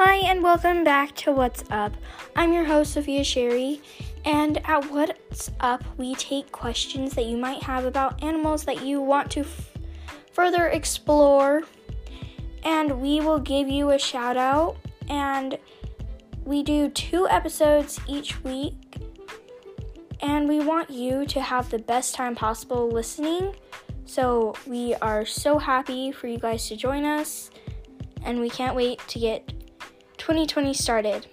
Hi, and welcome back to What's Up. I'm your host, Sophia Sherry, and at What's Up, we take questions that you might have about animals that you want to f- further explore, and we will give you a shout out. And we do two episodes each week, and we want you to have the best time possible listening. So, we are so happy for you guys to join us, and we can't wait to get 2020 started.